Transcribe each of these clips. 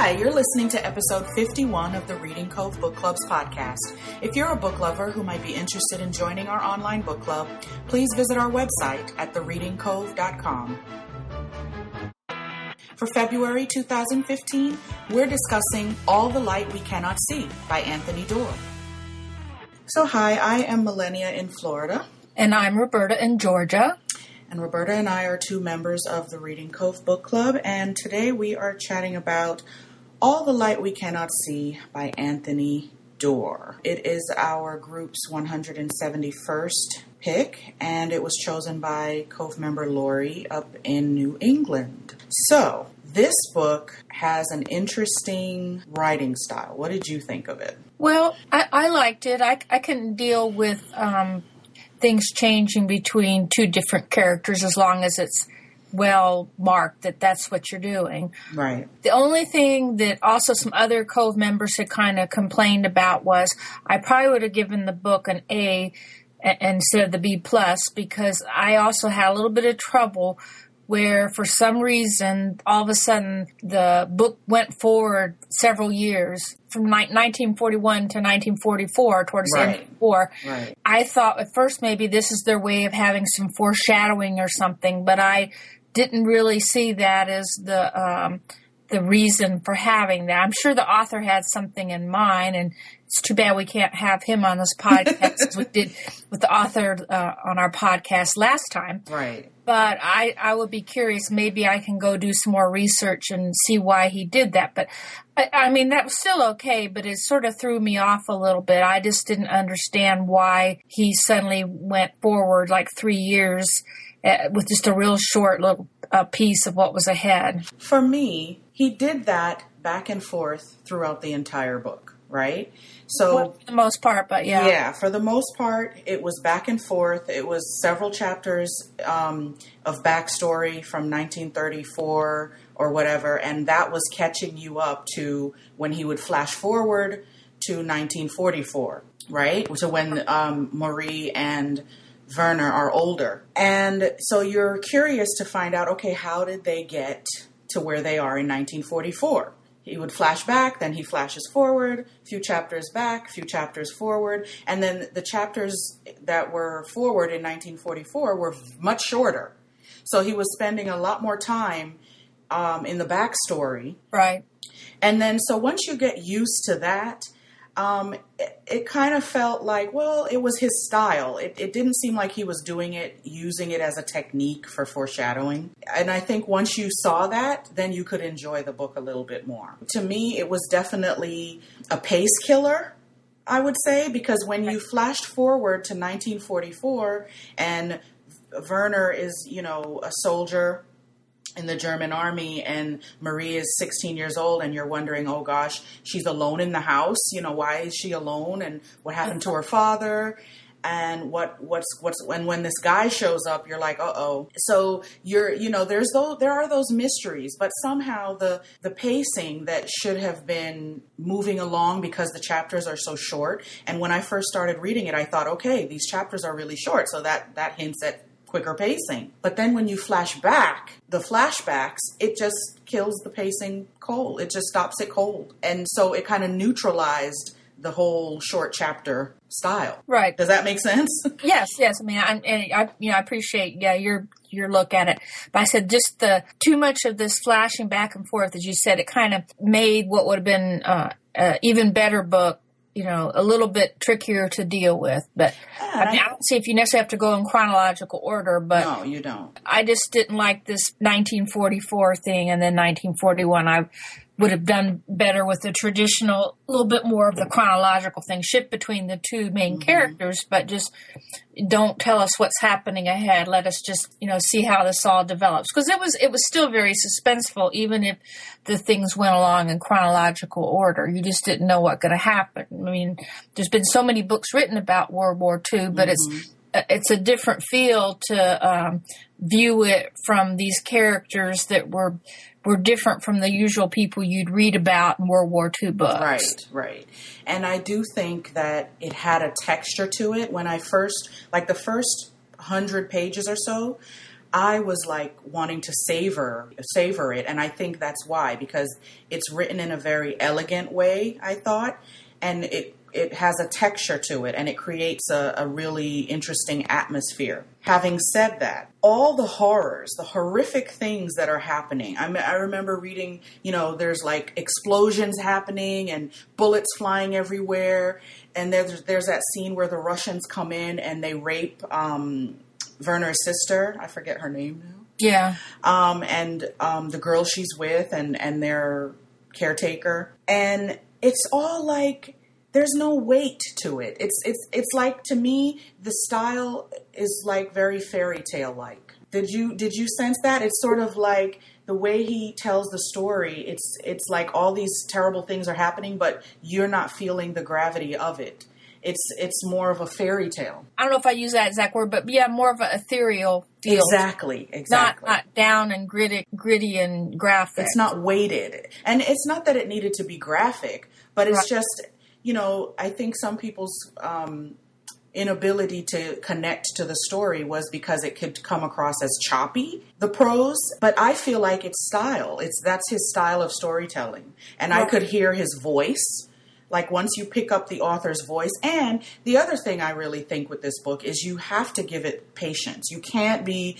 Hi, you're listening to episode 51 of the Reading Cove Book Club's podcast. If you're a book lover who might be interested in joining our online book club, please visit our website at thereadingcove.com. For February 2015, we're discussing All the Light We Cannot See by Anthony Doerr. So, hi, I am Millenia in Florida. And I'm Roberta in Georgia. And Roberta and I are two members of the Reading Cove Book Club, and today we are chatting about All the Light We Cannot See by Anthony Doerr. It is our group's 171st pick, and it was chosen by Cove member Lori up in New England. So, this book has an interesting writing style. What did you think of it? Well, I, I liked it. I, I can deal with um, things changing between two different characters as long as it's well marked that that's what you're doing. Right. The only thing that also some other Cove members had kind of complained about was I probably would have given the book an A instead of the B plus because I also had a little bit of trouble where for some reason all of a sudden the book went forward several years from 1941 to 1944 towards right. the end of the war. Right. I thought at first maybe this is their way of having some foreshadowing or something, but I didn't really see that as the um, the reason for having that. I'm sure the author had something in mind, and it's too bad we can't have him on this podcast as we did with the author uh, on our podcast last time. Right. But I, I would be curious. Maybe I can go do some more research and see why he did that. But I, I mean, that was still okay, but it sort of threw me off a little bit. I just didn't understand why he suddenly went forward like three years with just a real short little uh, piece of what was ahead. For me, he did that back and forth throughout the entire book, right? So well, for the most part, but yeah, yeah, for the most part, it was back and forth. It was several chapters um, of backstory from 1934 or whatever, and that was catching you up to when he would flash forward to 1944, right? So when um, Marie and Werner are older, and so you're curious to find out, okay, how did they get to where they are in 1944. He would flash back, then he flashes forward, a few chapters back, a few chapters forward, and then the chapters that were forward in 1944 were much shorter. So he was spending a lot more time um, in the backstory. Right. And then, so once you get used to that, um, it, it, kind of felt like, well, it was his style. It, it, didn't seem like he was doing it, using it as a technique for foreshadowing. And I think once you saw that, then you could enjoy the book a little bit more. To me, it was definitely a pace killer. I would say because when you flashed forward to 1944 and Werner is, you know, a soldier in the German army and Marie is 16 years old and you're wondering, oh gosh, she's alone in the house. You know, why is she alone and what happened to her father? And what what's what's when when this guy shows up, you're like, uh oh. So you're you know there's those there are those mysteries, but somehow the the pacing that should have been moving along because the chapters are so short. And when I first started reading it, I thought, okay, these chapters are really short, so that that hints at quicker pacing. But then when you flash back, the flashbacks, it just kills the pacing cold. It just stops it cold. And so it kind of neutralized the whole short chapter style. Right. Does that make sense? Yes, yes. I mean, I, I you know, I appreciate yeah your your look at it, but I said just the too much of this flashing back and forth, as you said, it kind of made what would have been uh, uh, even better book you know, a little bit trickier to deal with. But yeah, I, mean, I, don't see if you necessarily have to go in chronological order. But no, you don't. I just didn't like this 1944 thing, and then 1941. I would have done better with the traditional, a little bit more of the chronological thing, shift between the two main mm-hmm. characters, but just don't tell us what's happening ahead. Let us just, you know, see how this all develops. Because it was, it was still very suspenseful, even if the things went along in chronological order. You just didn't know what going to happen. I mean, there's been so many books written about World War II, but mm-hmm. it's, it's a different feel to um, view it from these characters that were were different from the usual people you'd read about in World War II books. Right, right. And I do think that it had a texture to it when I first, like the first hundred pages or so, I was like wanting to savor savor it, and I think that's why because it's written in a very elegant way. I thought, and it it has a texture to it and it creates a, a, really interesting atmosphere. Having said that, all the horrors, the horrific things that are happening, I, I remember reading, you know, there's like explosions happening and bullets flying everywhere. And there's, there's that scene where the Russians come in and they rape um, Werner's sister. I forget her name now. Yeah. Um, and um, the girl she's with and, and their caretaker. And it's all like there's no weight to it. It's it's it's like to me the style is like very fairy tale like. Did you did you sense that? It's sort of like the way he tells the story. It's it's like all these terrible things are happening, but you're not feeling the gravity of it. It's it's more of a fairy tale. I don't know if I use that exact word, but yeah, more of an ethereal feel. Exactly, exactly. Not not down and gritty, gritty and graphic. It's not weighted, and it's not that it needed to be graphic, but it's right. just you know, I think some people's um, inability to connect to the story was because it could come across as choppy, the prose. But I feel like it's style. It's that's his style of storytelling, and right. I could hear his voice. Like once you pick up the author's voice, and the other thing I really think with this book is you have to give it patience. You can't be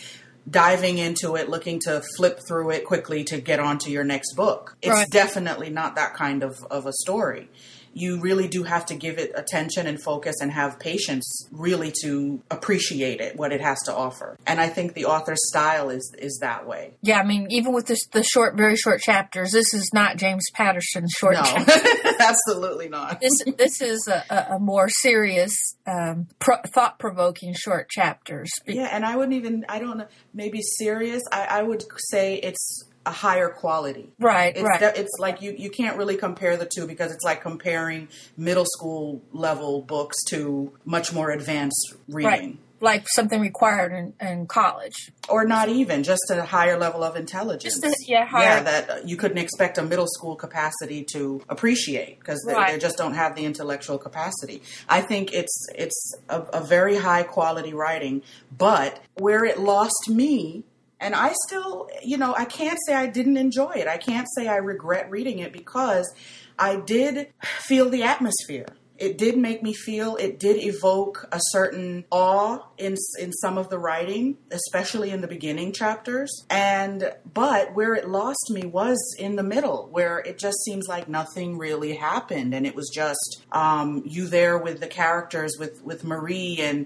diving into it looking to flip through it quickly to get onto your next book. It's right. definitely not that kind of, of a story you really do have to give it attention and focus and have patience really to appreciate it, what it has to offer. And I think the author's style is is that way. Yeah, I mean, even with this, the short, very short chapters, this is not James Patterson's short. No, absolutely not. This this is a, a more serious, um, pro- thought provoking short chapters. Yeah, and I wouldn't even I don't know maybe serious. I, I would say it's a higher quality. Right, it's right. it's like you, you can't really compare the two because it's like comparing middle school level books to much more advanced reading. Right. Like something required in, in college. Or not even, just a higher level of intelligence. Just a, yeah, higher. Yeah, that uh, you couldn't expect a middle school capacity to appreciate because they, right. they, just don't have the intellectual capacity. I think it's it's a, a very high quality writing, but where it lost me and I still, you know, I can't say I didn't enjoy it. I can't say I regret reading it because I did feel the atmosphere. It did make me feel, it did evoke a certain awe in, in some of the writing, especially in the beginning chapters. And, but where it lost me was in the middle, where it just seems like nothing really happened. And it was just um, you there with the characters, with, with Marie and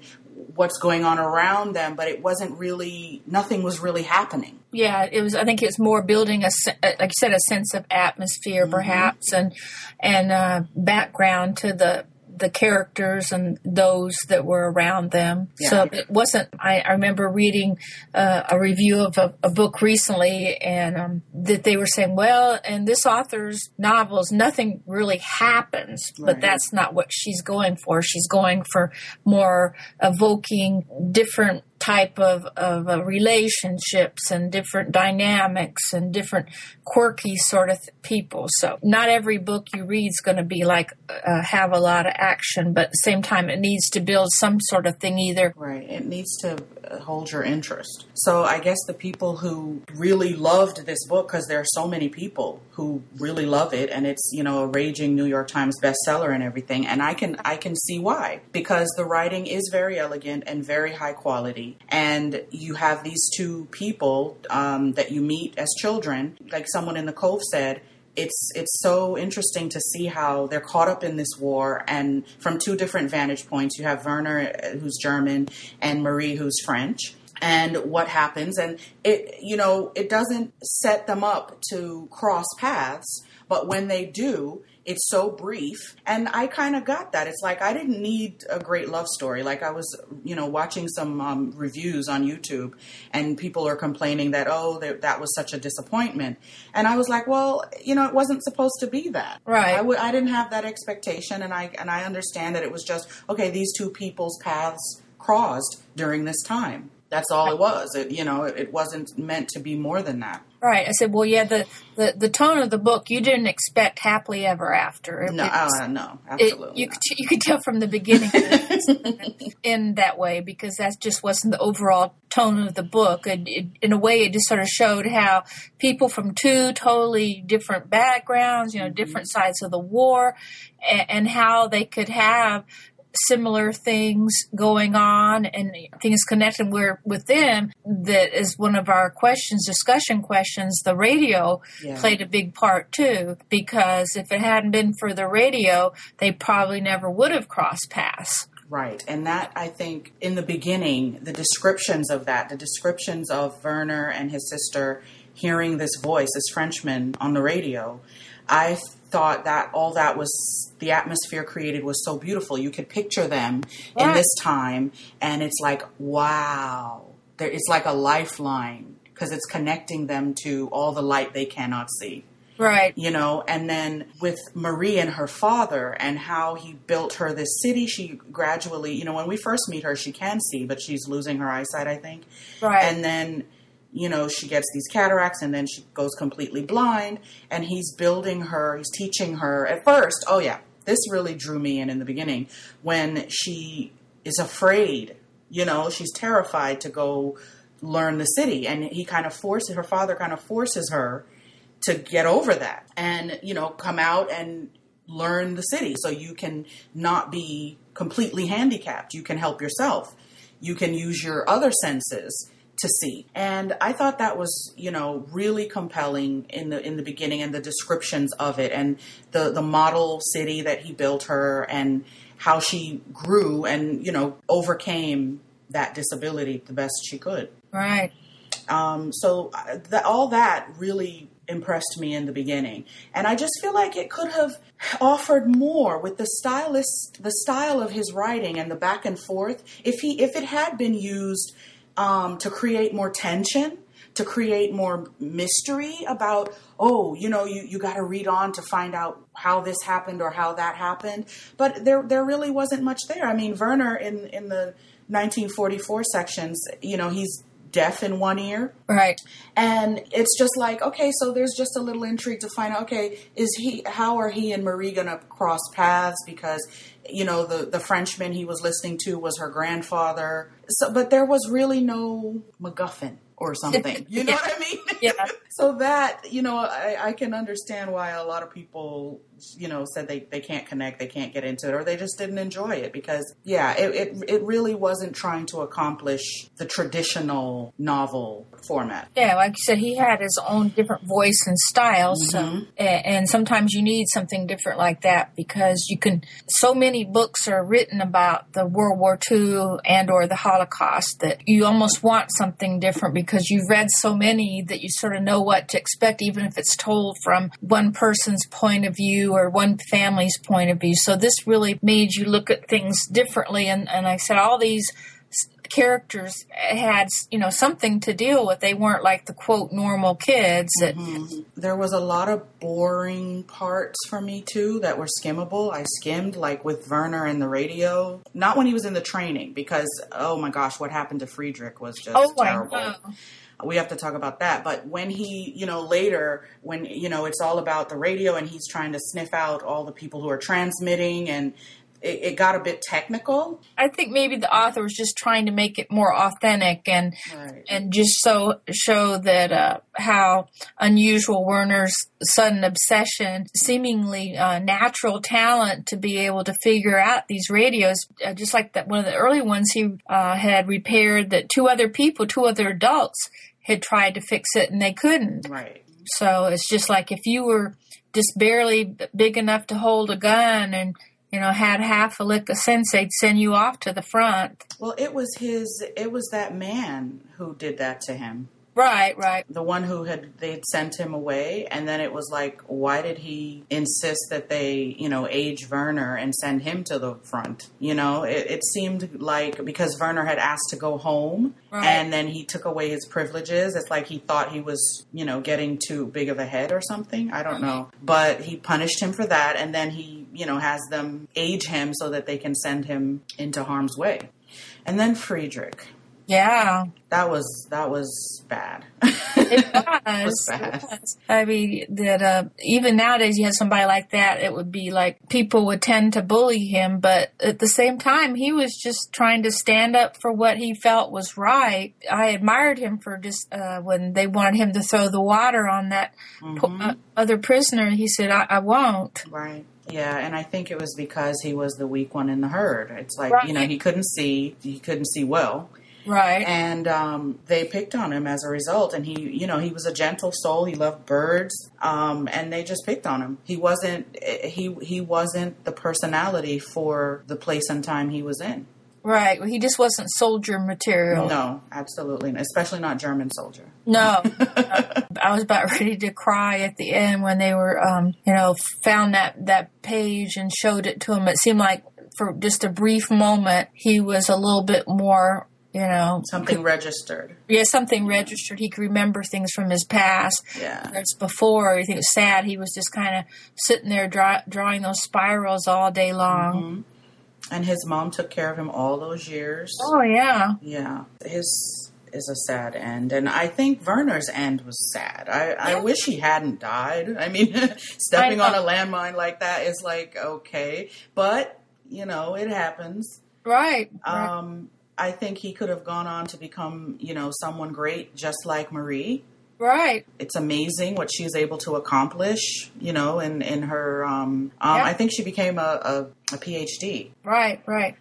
what's going on around them, but it wasn't really, nothing was really happening. Yeah, it was. I think it's more building a, like you said, a sense of atmosphere, mm-hmm. perhaps, and and uh, background to the the characters and those that were around them. Yeah. So it wasn't. I, I remember reading uh, a review of a, a book recently, and um, that they were saying, "Well, in this author's novels, nothing really happens." Right. But that's not what she's going for. She's going for more evoking different type of, of uh, relationships and different dynamics and different quirky sort of th- people. So not every book you read is going to be like uh, have a lot of action, but at the same time it needs to build some sort of thing either. Right. It needs to uh, hold your interest. So I guess the people who really loved this book, because there are so many people who really love it, and it's you know a raging New York Times bestseller and everything, and I can I can see why because the writing is very elegant and very high quality and you have these two people um, that you meet as children, like someone in the Cove said. It's it's so interesting to see how they're caught up in this war, and from two different vantage points, you have Werner, who's German, and Marie, who's French and what happens and it you know it doesn't set them up to cross paths but when they do it's so brief and i kind of got that. It's like i didn't need a great love story. Like i was you know watching some um, reviews on youtube and people are complaining that oh that, that was such a disappointment. And i was like well you know it wasn't supposed to be that. Right. I w- I didn't have that expectation and i and i understand that it was just okay these two people's paths crossed during this time. That's all it was. It you know it, it wasn't meant to be more than that Right. I said, well, yeah, the, the, the tone of the book, you didn't expect happily ever after. It, No, uh, no, it- absolutely. you, not. could, you could tell from the beginning in that way because that just wasn't the overall tone of the book. And it, in a way, it just sort of showed how people from two totally different backgrounds, you know, different sides of the war, and, and how they could have similar things going on and things connected where with them that is one of our questions discussion questions the radio Yeah. played a big part too because if it hadn't been for the radio they probably never would have crossed paths Right. And that, I think, in the beginning, the descriptions of that, the descriptions of Werner and his sister hearing this voice, this Frenchman on the radio, I thought that all that was, the atmosphere created was so beautiful. You could picture them in this time, and it's like, wow. There, it's like a lifeline because it's connecting them to all the light they cannot see. Right. You know and then with marie and her father and how he built her this city she gradually you know when we first meet her she can see but she's losing her eyesight i think. Right. And then you know she gets these cataracts and then she goes completely blind and he's building her he's teaching her. At first oh yeah this really drew me in in the beginning when she is afraid you know she's terrified to go learn the city and he kind of forces her father kind of forces her to get over that and you know come out and learn the city. So you can not be completely handicapped. You can help yourself. You can use your other senses to see. And i thought that was you know really compelling in the in the beginning and the descriptions of it and the the model city that he built her and how she grew and you know overcame that disability the best she could. Right. Um, so uh, th- all that really impressed me in the beginning, and I just feel like it could have offered more with the stylist, the style of his writing and the back and forth. If he, if it had been used um, to create more tension, to create more mystery about, oh, you know, you, you got to read on to find out how this happened or how that happened. But there there really wasn't much there. I mean, Werner in in the 1944 sections, you know, he's deaf in one ear right and it's just like okay so there's just a little intrigue to find out okay is he how are he and marie gonna cross paths because you know the the frenchman he was listening to was her grandfather so but there was really no macguffin or something you know Yeah. what i mean Yeah. so that you know I, I can understand why a lot of people you know said they, they can't connect they can't get into it or they just didn't enjoy it because yeah it, it, it really wasn't trying to accomplish the traditional novel format Yeah, like you said, he had his own different voice and style. So, Mhm. a- and sometimes you need something different like that because you can. So many books are written about the World War II and or the Holocaust that you almost want something different because you've read so many that you sort of know what to expect, even if it's told from one person's point of view or one family's point of view. So this really made you look at things differently. And, and like I said, all these characters had you know something to deal with they weren't like the quote normal kids that mm-hmm. There was a lot of boring parts for me too that were skimmable. I skimmed like with Werner and the radio. Not when he was in the training because oh my gosh, what happened to Friedrich was just oh terrible. god We have to talk about that. But when he, you know, later when you know it's all about the radio and he's trying to sniff out all the people who are transmitting and it, it got a bit technical. i think maybe the author was just trying to make it more authentic and Right. and just so show that uh, how unusual Werner's sudden obsession, seemingly uh, natural talent to be able to figure out these radios, uh, just like that one of the early ones he uh, had repaired that two other people, two other adults had tried to fix it and they couldn't. Right. So it's just like if you were just barely big enough to hold a gun and you know had half a lick of sense, they'd send you off to the front. Well, it was his. It was that man who did that to him. Right, right. the one who had they'd sent him away and then it was like why did he insist that they you know age werner and send him to the front? You know it, it seemed like because werner had asked to go home Right. and then he took away his privileges. It's like he thought he was you know getting too big of a head or something. I don't know. But he punished him for that and then he you know has them age him so that they can send him into harm's way. And then friedrich Yeah. That was that was bad. It was. It was bad. It was. I mean, that uh, even nowadays, you had somebody like that, it would be like people would tend to bully him, but at the same time, he was just trying to stand up for what he felt was right. I admired him for just uh, when they wanted him to throw the water on that po- Mhm. uh, other prisoner. He said, I, "I won't." Right. Yeah, and I think it was because he was the weak one in the herd. It's like, you know, he couldn't see, he couldn't see well. Right. And um, they picked on him as a result. And he, you know, he was a gentle soul. He loved birds. Um, and they just picked on him. He wasn't, he, he wasn't the personality for the place and time he was in. Right. Well, He just wasn't soldier material. No, absolutely. not. Especially not German soldier. No. I was about ready to cry at the end when they were, um, you know, found that, that page and showed it to him. It seemed like for just a brief moment, he was a little bit more, you know, Something registered. yeah, something registered. He could remember things from his past. Yeah. Whereas before, he was sad. He was just kind of sitting there draw, drawing those spirals all day long. Mhm. And his mom took care of him all those years. Oh, yeah. Yeah, his is a sad end, and I think Werner's end was sad. I, I Yeah. wish he hadn't died. I mean, stepping I on a landmine like that is like okay, but you know it happens. Right. right. Um, I think he could have gone on to become you know someone great, just like Marie. right. It's amazing what she's able to accomplish, you know, in in her. Um, um, Yeah. I think she became a, a, a PhD Right. Right.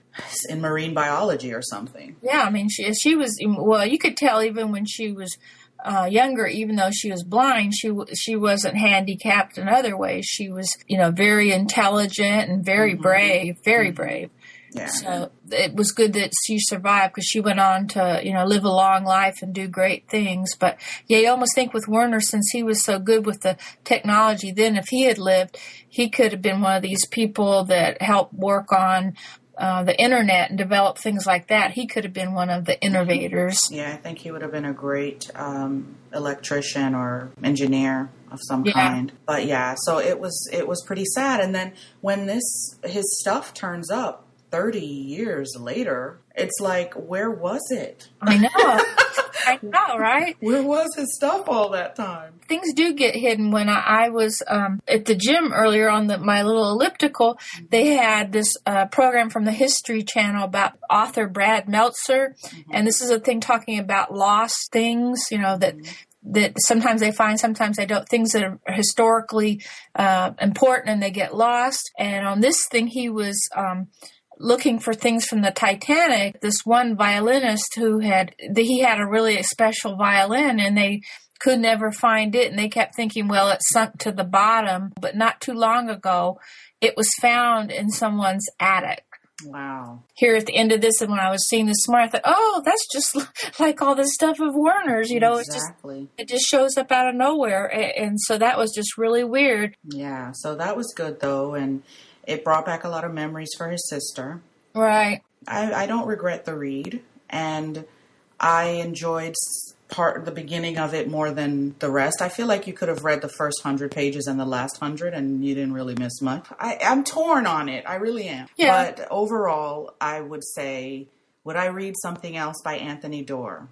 in marine biology or something. Yeah, I mean, she she was well. You could tell even when she was uh, younger, even though she was blind, she w- she wasn't handicapped in other ways. She was, you know, very intelligent and very Mhm. brave, very Mhm. brave. Yeah. So it was good that she survived because she went on to, you know, live a long life and do great things. But yeah, you almost think with Werner, since he was so good with the technology, then if he had lived, he could have been one of these people that helped work on uh, the internet and develop things like that. He could have been one of the innovators. Yeah, I think he would have been a great um, electrician or engineer of some Yeah. kind. But yeah, so it was it was pretty sad. And then when this his stuff turns up thirty years later, it's like, where was it? I know. I know, right? Where was his stuff all that time? things do get hidden. When I, I was um, at the gym earlier on the, my little elliptical, they had this uh, program from the History Channel about author Brad Meltzer, and this is a thing talking about lost things. You know that that sometimes they find, sometimes they don't. Things that are historically uh, important and they get lost. And on this thing, he was. Um, looking for things from the Titanic, this one violinist who had he had a really special violin and they could never find it and they kept thinking well it sunk to the bottom but not too long ago it was found in someone's attic Wow. here at the end of this and when i was seeing this morning i thought oh that's just like all this stuff of werner's you know it's just exactly. it just shows up out of nowhere and so that was just really weird Yeah. So that was good though, and it brought back a lot of memories for his sister. right I, I don't regret the read, and I enjoyed part the beginning of it more than the rest. I feel like you could have read the first hundred pages and the last hundred, and you didn't really miss much. I, I'm torn on it. I really am. Yeah. But overall, I would say, would I read something else by Anthony Doerr?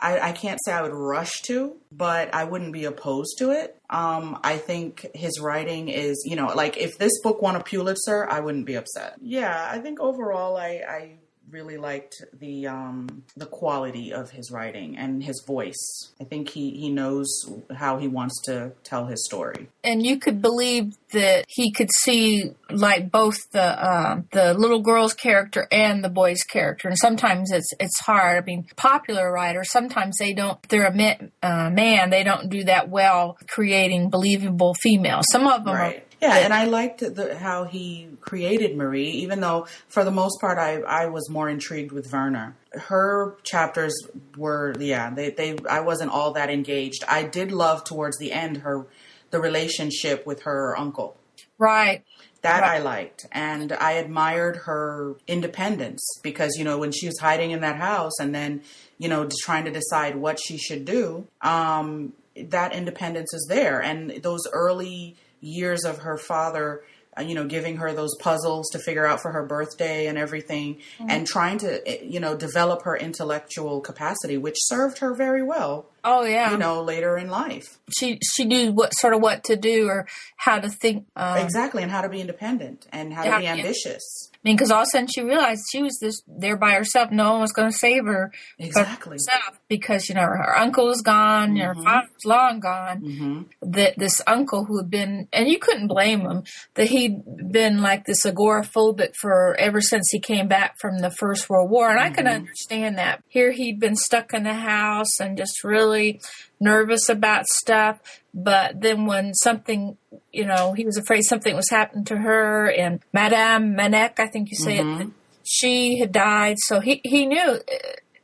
I, I can't say I would rush to, but I wouldn't be opposed to it. Um, I think his writing is, you know, like if this book won a Pulitzer, I wouldn't be upset. Yeah, I think overall, I, I really liked the um, the quality of his writing and his voice. I think he he knows how he wants to tell his story. and you could believe that he could see like both the uh, the little girl's character and the boy's character and sometimes it's it's hard i mean popular writers sometimes they don't they're a man, uh, man they don't do that well creating believable females some of them Right. are Yeah, and I liked the, how he created Marie, even though for the most part I, I was more intrigued with Werner. Her chapters were yeah, they, they I wasn't all that engaged. I did love towards the end her the relationship with her uncle. right That Right. I liked. And I admired her independence because, you know, when she was hiding in that house and then, you know, trying to decide what she should do, um, that independence is there. And those early years of her father uh, you know, giving her those puzzles to figure out for her birthday and everything, Mm-hmm. and trying to, eh, you know, develop her intellectual capacity, which served her very well, Oh yeah. you know, later in life. she she knew what sort of what to do or how to think. Um, exactly, and how to be independent and how to be ambitious. I mean, because all of a sudden she realized she was this there by herself. No one was going to save her Exactly. herself because you know her uncle was gone, her father was long gone. hmm That this uncle who had been, and you couldn't blame him, that he'd been like this agoraphobic for ever since he came back from the First World War, and I can understand that. Here he'd been stuck in the house and just really nervous about stuff. But then when something, you know, he was afraid something was happening to her, and Madame Manec, I think you say it, mm-hmm. she had died. So he he knew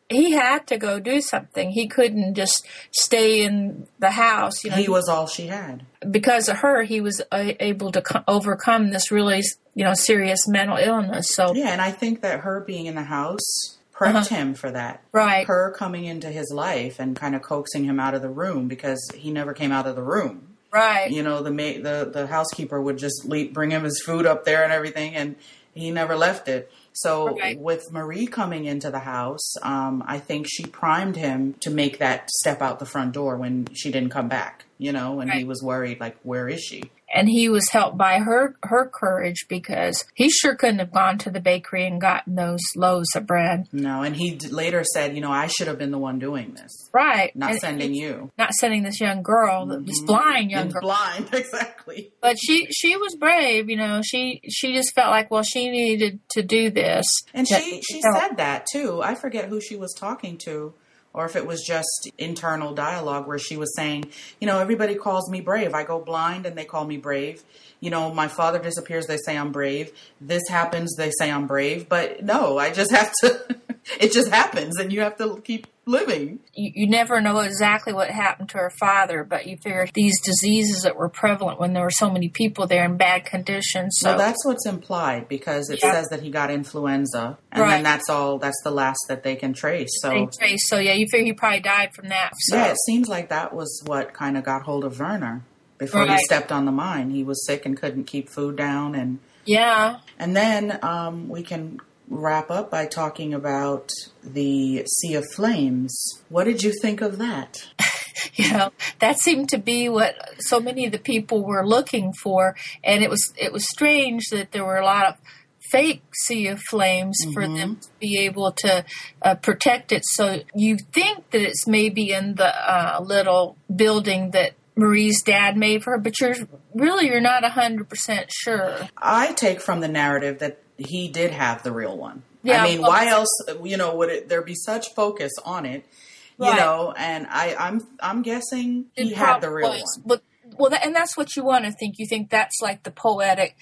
he had to go do something. He couldn't just stay in the house. You know, He was all she had. because of her, he was able to co- overcome this really, you know, serious mental illness. So, Yeah, and I think that her being in the house prepped him for that. right, Her coming into his life and kind of coaxing him out of the room because he never came out of the room. right, You know, the ma- the the housekeeper would just le bring him his food up there and everything, and he never left it. So Right. with Marie coming into the house, um, I think she primed him to make that step out the front door when she didn't come back. You know, and he was worried, like, where is she? And he was helped by her her courage because he sure couldn't have gone to the bakery and gotten those loaves of bread. No, and he d- later said, you know, I should have been the one doing this, Right, not And sending you. not sending this young girl, this mm-hmm. blind young And girl. blind, exactly. But she she was brave, you know. She she just felt like, well, she needed to do this. And she she said that too. I forget who she was talking to, or if it was just internal dialogue where she was saying, you know, everybody calls me brave. I go blind and they call me brave. You know, my father disappears, they say I'm brave. This happens, they say I'm brave. But no, I just have to. it just happens, and you have to keep living. you, you never know exactly what happened to her father, but you figure these diseases that were prevalent when there were so many people there in bad conditions. So well, that's what's implied because it Yeah. says that he got influenza, and Right. then that's all. That's the last that they can trace. So they trace. So yeah, you figure he probably died from that. So Yeah, it seems like that was what kind of got hold of Werner before he stepped on the mine. He was sick and couldn't keep food down, and yeah, and then um, we can wrap up by talking about the Sea of Flames. What did you think of that? you know that seemed to be what so many of the people were looking for, and it was it was strange that there were a lot of fake sea of flames for them to be able to uh, protect it. So you think that it's maybe in the uh, little building that Marie's dad made for her, but you're really you're not hundred percent sure. I take from the narrative that he did have the real one. Yeah, I mean, well- why else? You know, would it, there be such focus on it? You know, and I, I'm I'm guessing he It had the real was. one. But well, that, and that's what you want to think. You think that's like the poetic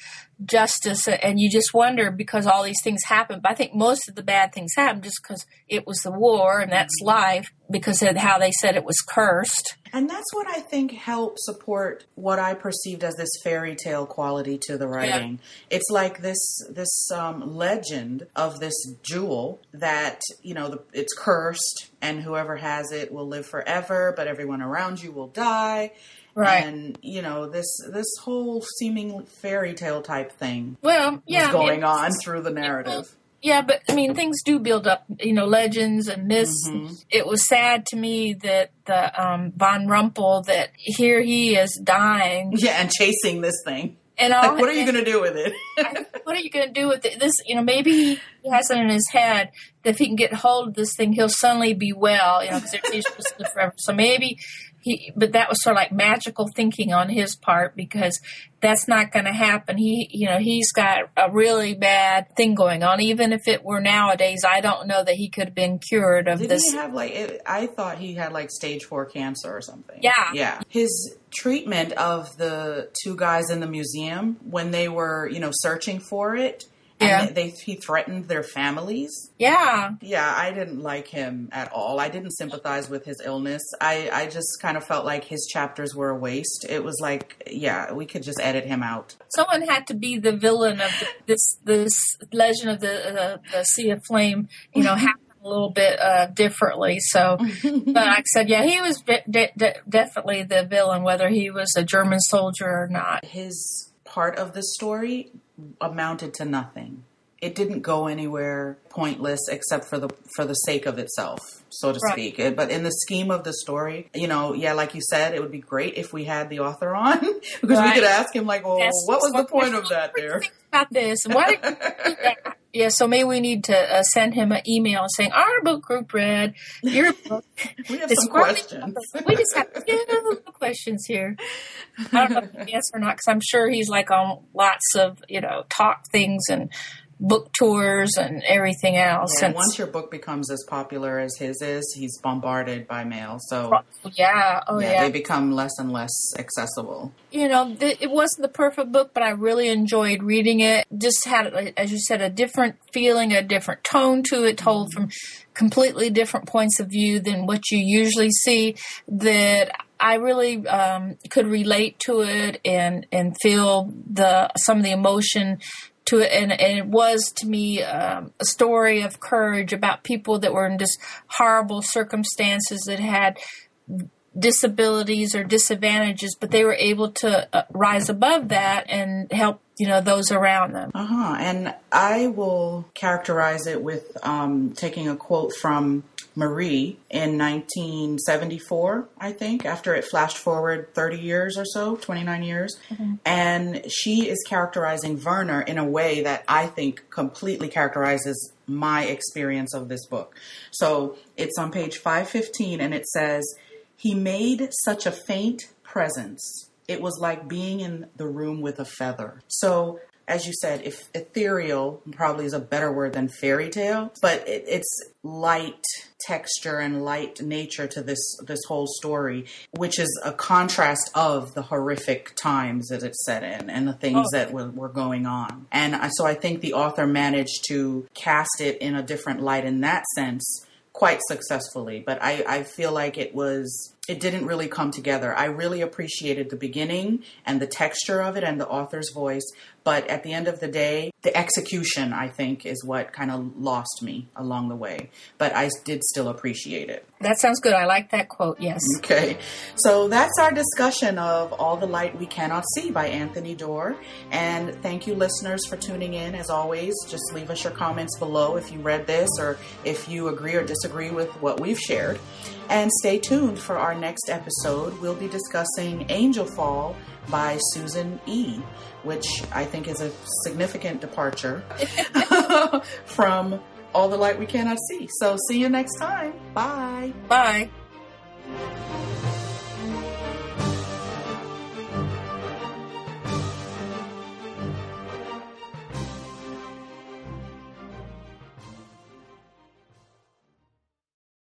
justice, and you just wonder because all these things happen. But I think most of the bad things happen just because it was the war and that's Mm-hmm. life. Because of how they said it was cursed. And that's what I think helped support what I perceived as this fairy tale quality to the writing. It's like this this um, legend of this jewel that you know the, it's cursed, and whoever has it will live forever, but everyone around you will die. Right. And you know this this whole seeming fairy tale type thing Well, yeah, going it- on through the narrative. Yeah, but I mean, things do build up, you know, legends and myths. Mm-hmm. It was sad to me that the um, Von Rumpel that here he is dying, Yeah, and chasing this thing. and all, Like, what are you going to do with it? what are you going to do with it? This, you know, maybe he has it in his head that if he can get hold of this thing, he'll suddenly be well. You know, because to forever. So maybe he, but that was sort of like magical thinking on his part because that's not going to happen. He, you know, he's got a really bad thing going on. Even if it were nowadays, I don't know that he could have been cured of Did this. he have like? It, I thought he had like stage four cancer or something. Yeah. yeah. His treatment of the two guys in the museum when they were, you know, searching for it. Yeah. And they, he threatened their families. yeah, Yeah, I didn't like him at all. I didn't sympathize with his illness. I, I just kind of felt like his chapters were a waste. It was like, yeah, we could just edit him out. someone had to be the villain of the, this this legend of the uh, the Sea of Flame. You know, happen a little bit uh, differently. So, but like I said, yeah, he was de- de- definitely the villain, whether he was a German soldier or not. his part of the story amounted to nothing. It didn't go anywhere pointless except for the for the sake of itself, so to Right. speak. Uh, But in the scheme of the story, you know, yeah, like you said, it would be great if we had the author on because we could ask him like, "Well, Yes. what was the point of that there?" About this, why did you do that? Yeah, so maybe we need to uh, send him an email saying our book group read your book. We have some questions. We just have two questions here. I don't know if yes or not because I'm sure he's like on lots of you know talk things and book tours and everything else. Yeah, and once your book becomes as popular as his is, he's bombarded by mail. So yeah, oh yeah, yeah. they become less and less accessible. you know, th- it wasn't the perfect book, but I really enjoyed reading it. Just had, as you said, a different feeling, a different tone to it, told from completely different points of view than what you usually see. That I really um, could relate to it and and feel the some of the emotion to and, and it was to me um, a story of courage about people that were in just horrible circumstances that had disabilities or disadvantages, but they were able to uh, rise above that and help you know those around them. Uh huh. And I will characterize it with um, taking a quote from Marie in 1974, I think, after it flashed forward 30 years or so, 29 years. Mm-hmm. And she is characterizing Werner in a way that I think completely characterizes my experience of this book. So it's on page 515 and it says, He made such a faint presence. It was like being in the room with a feather. So, as you said, if ethereal probably is a better word than fairy tale, but it, it's light texture and light nature to this this whole story, which is a contrast of the horrific times that it's set in and the things Oh. that were, were going on. And so I think the author managed to cast it in a different light in that sense quite successfully. But I, I feel like it was it didn't really come together. I really appreciated the beginning and the texture of it and the author's voice, but at the end of the day, the execution I think is what kind of lost me along the way. But I did still appreciate it. That sounds good. I like that quote. Yes. Okay, so that's our discussion of All the Light We Cannot See by Anthony Doerr. And thank you, listeners, for tuning in. As always, just leave us your comments below if you read this or if you agree or disagree with what we've shared. And stay tuned for our next episode. We'll be discussing Angelfall by Susan E., which I think is a significant departure from All the Light We Cannot See. So, see you next time. Bye. Bye.